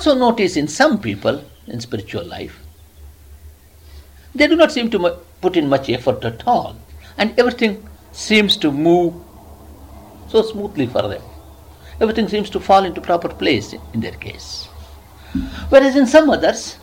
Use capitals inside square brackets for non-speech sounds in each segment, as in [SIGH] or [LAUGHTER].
also notice in some people in spiritual life, they do not seem to put in much effort at all, and everything seems to move so smoothly for them. Everything seems to fall into proper place in their case. Whereas in some others,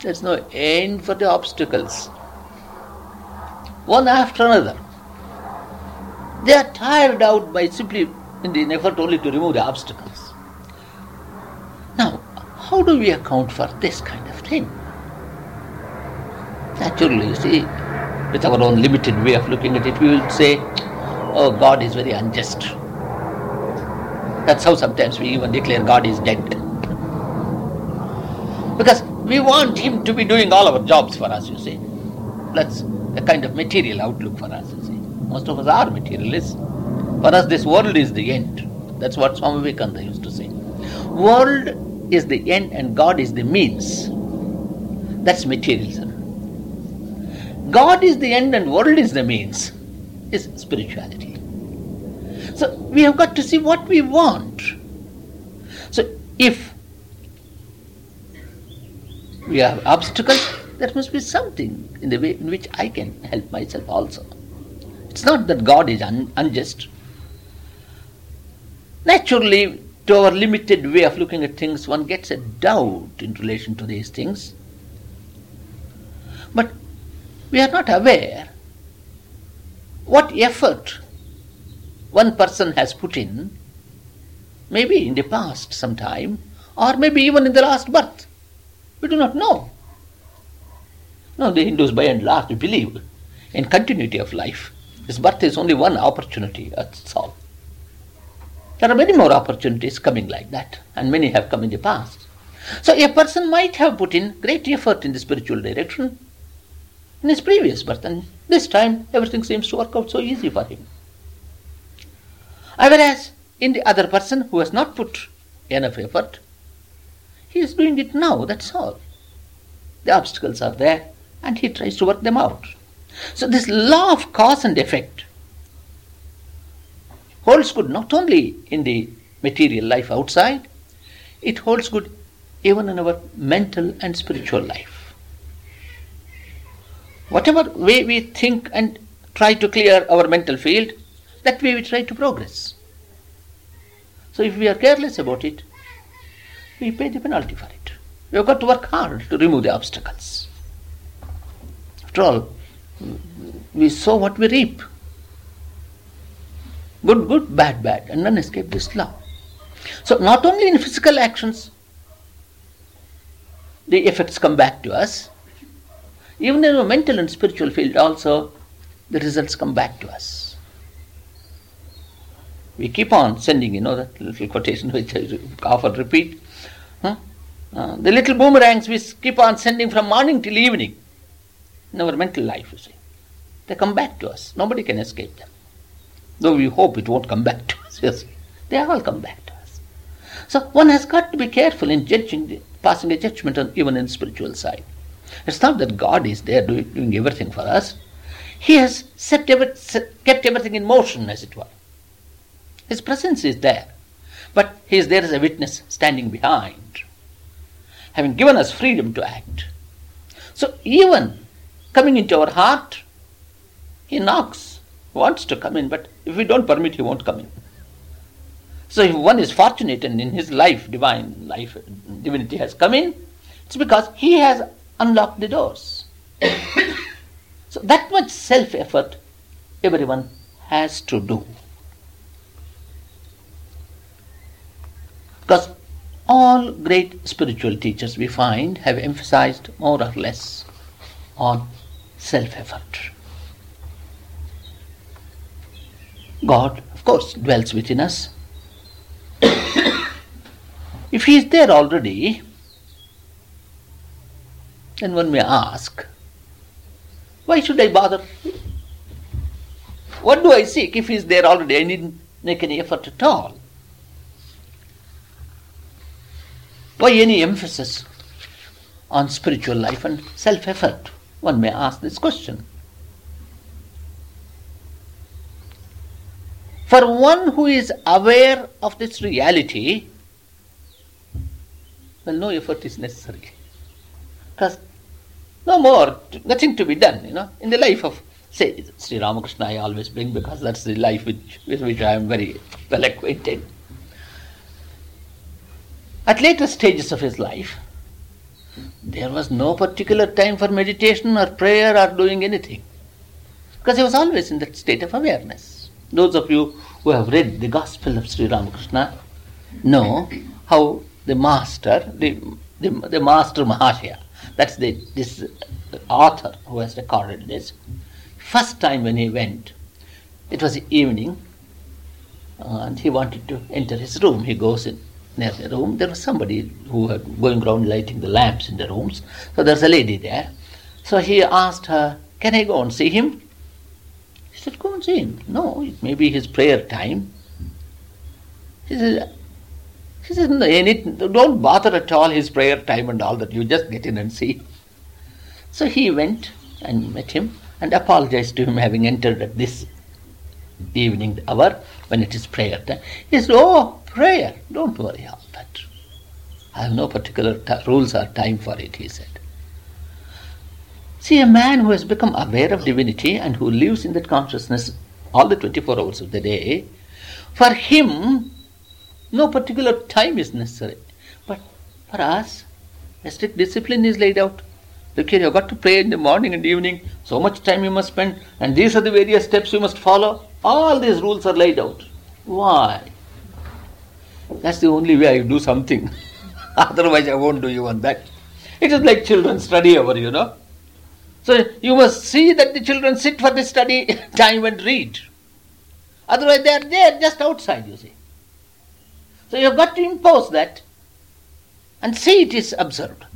there's no end for the obstacles, one after another. They are tired out by simply in the effort only to remove the obstacles. How do we account for this kind of thing? Naturally, you see, with our own limited way of looking at it, we will say, oh, God is very unjust. That's how sometimes we even declare God is dead. [LAUGHS] because we want Him to be doing all our jobs for us, you see. That's a kind of material outlook for us, you see. Most of us are materialists. For us, this world is the end. That's what Swami Vivekananda used to say. World is the end and God is the means. That's materialism. God is the end and world is the means. Is spirituality. So we have got to see what we want. So if we have obstacles, there must be something in the way in which I can help myself also. It's not that God is un- unjust. Naturally, to our limited way of looking at things, one gets a doubt in relation to these things. But we are not aware what effort one person has put in, maybe in the past sometime, or maybe even in the last birth. We do not know. Now, the Hindus by and large believe in continuity of life. This birth is only one opportunity, that's all. There are many more opportunities coming like that, and many have come in the past. So a person might have put in great effort in the spiritual direction in his previous birth, and this time everything seems to work out so easy for him. Whereas in the other person who has not put enough effort, he is doing it now, that's all. The obstacles are there, and he tries to work them out. So, this law of cause and effect holds good not only in the material life outside, it holds good even in our mental and spiritual life. Whatever way we think and try to clear our mental field, that way we try to progress. So if we are careless about it, we pay the penalty for it. We have got to work hard to remove the obstacles. After all, we sow what we reap. Good, good, bad, bad, and none escape this law. So not only in physical actions, the effects come back to us, even in our mental and spiritual field also, the results come back to us. We keep on sending, you know, that little quotation which I often repeat. Huh? Uh, the little boomerangs we keep on sending from morning till evening in our mental life, you see. They come back to us. Nobody can escape them. Though we hope it won't come back to us, [LAUGHS] yes. They all come back to us. So one has got to be careful in judging, passing a judgment on even in spiritual side. It's not that God is there doing, doing everything for us. He has set every, set, kept everything in motion, as it were. His presence is there, but He is there as a witness standing behind, having given us freedom to act. So, even coming into our heart, He knocks, wants to come in, but if we don't permit, He won't come in. So, if one is fortunate and in his life, divine life, divinity has come in, it's because He has unlocked the doors. [COUGHS] so, that much self effort everyone has to do. Because all great spiritual teachers we find have emphasized more or less on self effort. God, of course, dwells within us. [COUGHS] if He is there already, then one may ask, why should I bother? What do I seek if He is there already? I needn't make any effort at all. Why any emphasis on spiritual life and self effort? One may ask this question. For one who is aware of this reality, well, no effort is necessary. Because no more, nothing to be done, you know, in the life of, say, Sri Ramakrishna I always bring because that's the life which, with which I am very well acquainted. At later stages of his life, there was no particular time for meditation or prayer or doing anything. Because he was always in that state of awareness. Those of you who have read the Gospel of Sri Ramakrishna know how the master, the, the, the master Mahashaya, that's the, this author who has recorded this, first time when he went, it was evening, and he wanted to enter his room. He goes in near the room. There was somebody who had going around lighting the lamps in the rooms. So there's a lady there. So he asked her, Can I go and see him? She said, Go and see him. No, it may be his prayer time. He said, she said, no, don't bother at all his prayer time and all that. You just get in and see. So he went and met him and apologized to him having entered at this evening hour when it is prayer time. He said, Oh, prayer. Don't worry about that. I have no particular t- rules or time for it, he said. See, a man who has become aware of divinity and who lives in that consciousness all the 24 hours of the day, for him, no particular time is necessary. But for us, a strict discipline is laid out. Look here, you've got to pray in the morning and evening, so much time you must spend, and these are the various steps you must follow. All these rules are laid out. Why? That's the only way I do something. [LAUGHS] Otherwise, I won't do even that. It is like children study hour, you know. So you must see that the children sit for the study [LAUGHS] time and read. Otherwise, they are there just outside, you see. So you have got to impose that and see it is observed.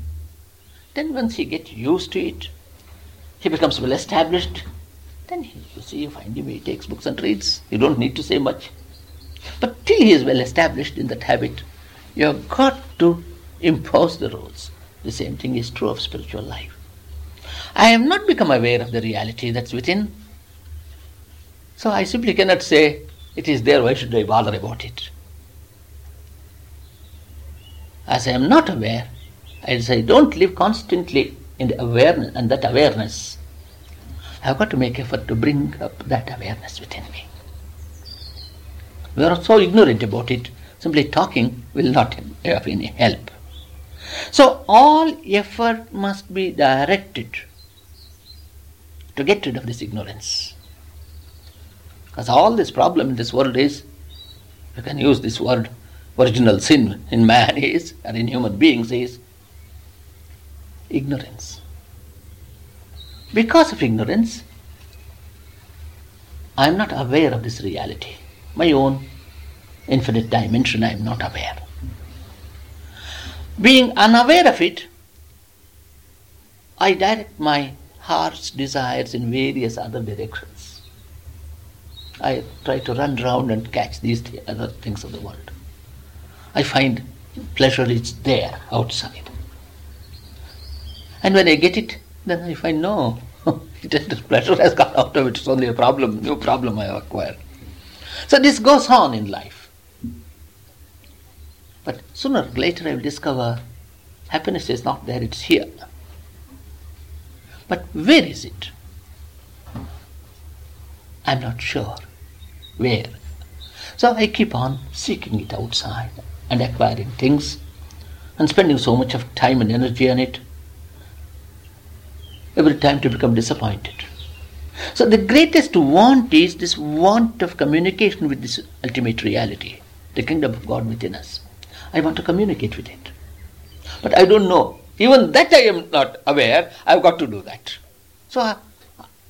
Then once he gets used to it, he becomes well established. Then he, you see, you find him, he takes books and reads. You don't need to say much. But till he is well established in that habit, you have got to impose the rules. The same thing is true of spiritual life. I have not become aware of the reality that's within. So I simply cannot say, it is there, why should I bother about it? As I am not aware, I say, don't live constantly in the awareness and that awareness. I have got to make effort to bring up that awareness within me. We are so ignorant about it, simply talking will not have any help. So all effort must be directed to get rid of this ignorance. Because all this problem in this world is, you can use this word, original sin in man [LAUGHS] is, and in human beings is, ignorance. Because of ignorance, I am not aware of this reality. My own infinite dimension, I am not aware. Being unaware of it, I direct my heart's desires in various other directions. I try to run round and catch these other things of the world. I find pleasure is there outside. And when I get it, then I find no, [LAUGHS] pleasure has gone out of it. It's only a problem, new problem I have acquired. So this goes on in life. But sooner or later I will discover happiness is not there, it's here. But where is it? I'm not sure. Where? So I keep on seeking it outside and acquiring things and spending so much of time and energy on it every time to become disappointed. So the greatest want is this want of communication with this ultimate reality, the kingdom of God within us. I want to communicate with it. But I don't know. Even that I am not aware. I've got to do that. So, uh,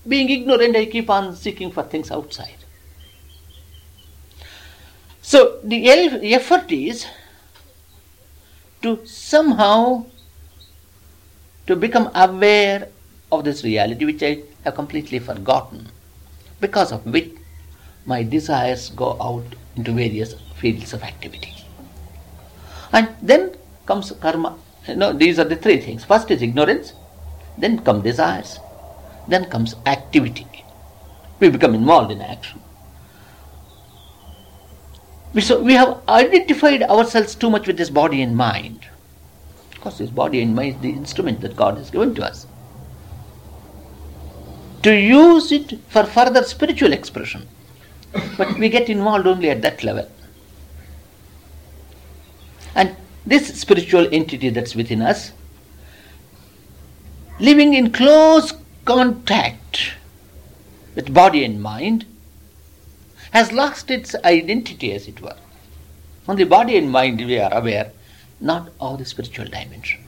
being ignorant, I keep on seeking for things outside. So, the effort is to somehow to become aware of this reality which I have completely forgotten, because of which my desires go out into various fields of activity. And then comes karma. Know, these are the three things. First is ignorance, then come desires, then comes activity. We become involved in action. We, So we have identified ourselves too much with this body and mind. Of course, this body and mind is the instrument that God has given to us. To use it for further spiritual expression. But we get involved only at that level. And this spiritual entity that's within us, living in close contact with body and mind, has lost its identity, as it were. Only body and mind we are aware, not of the spiritual dimension.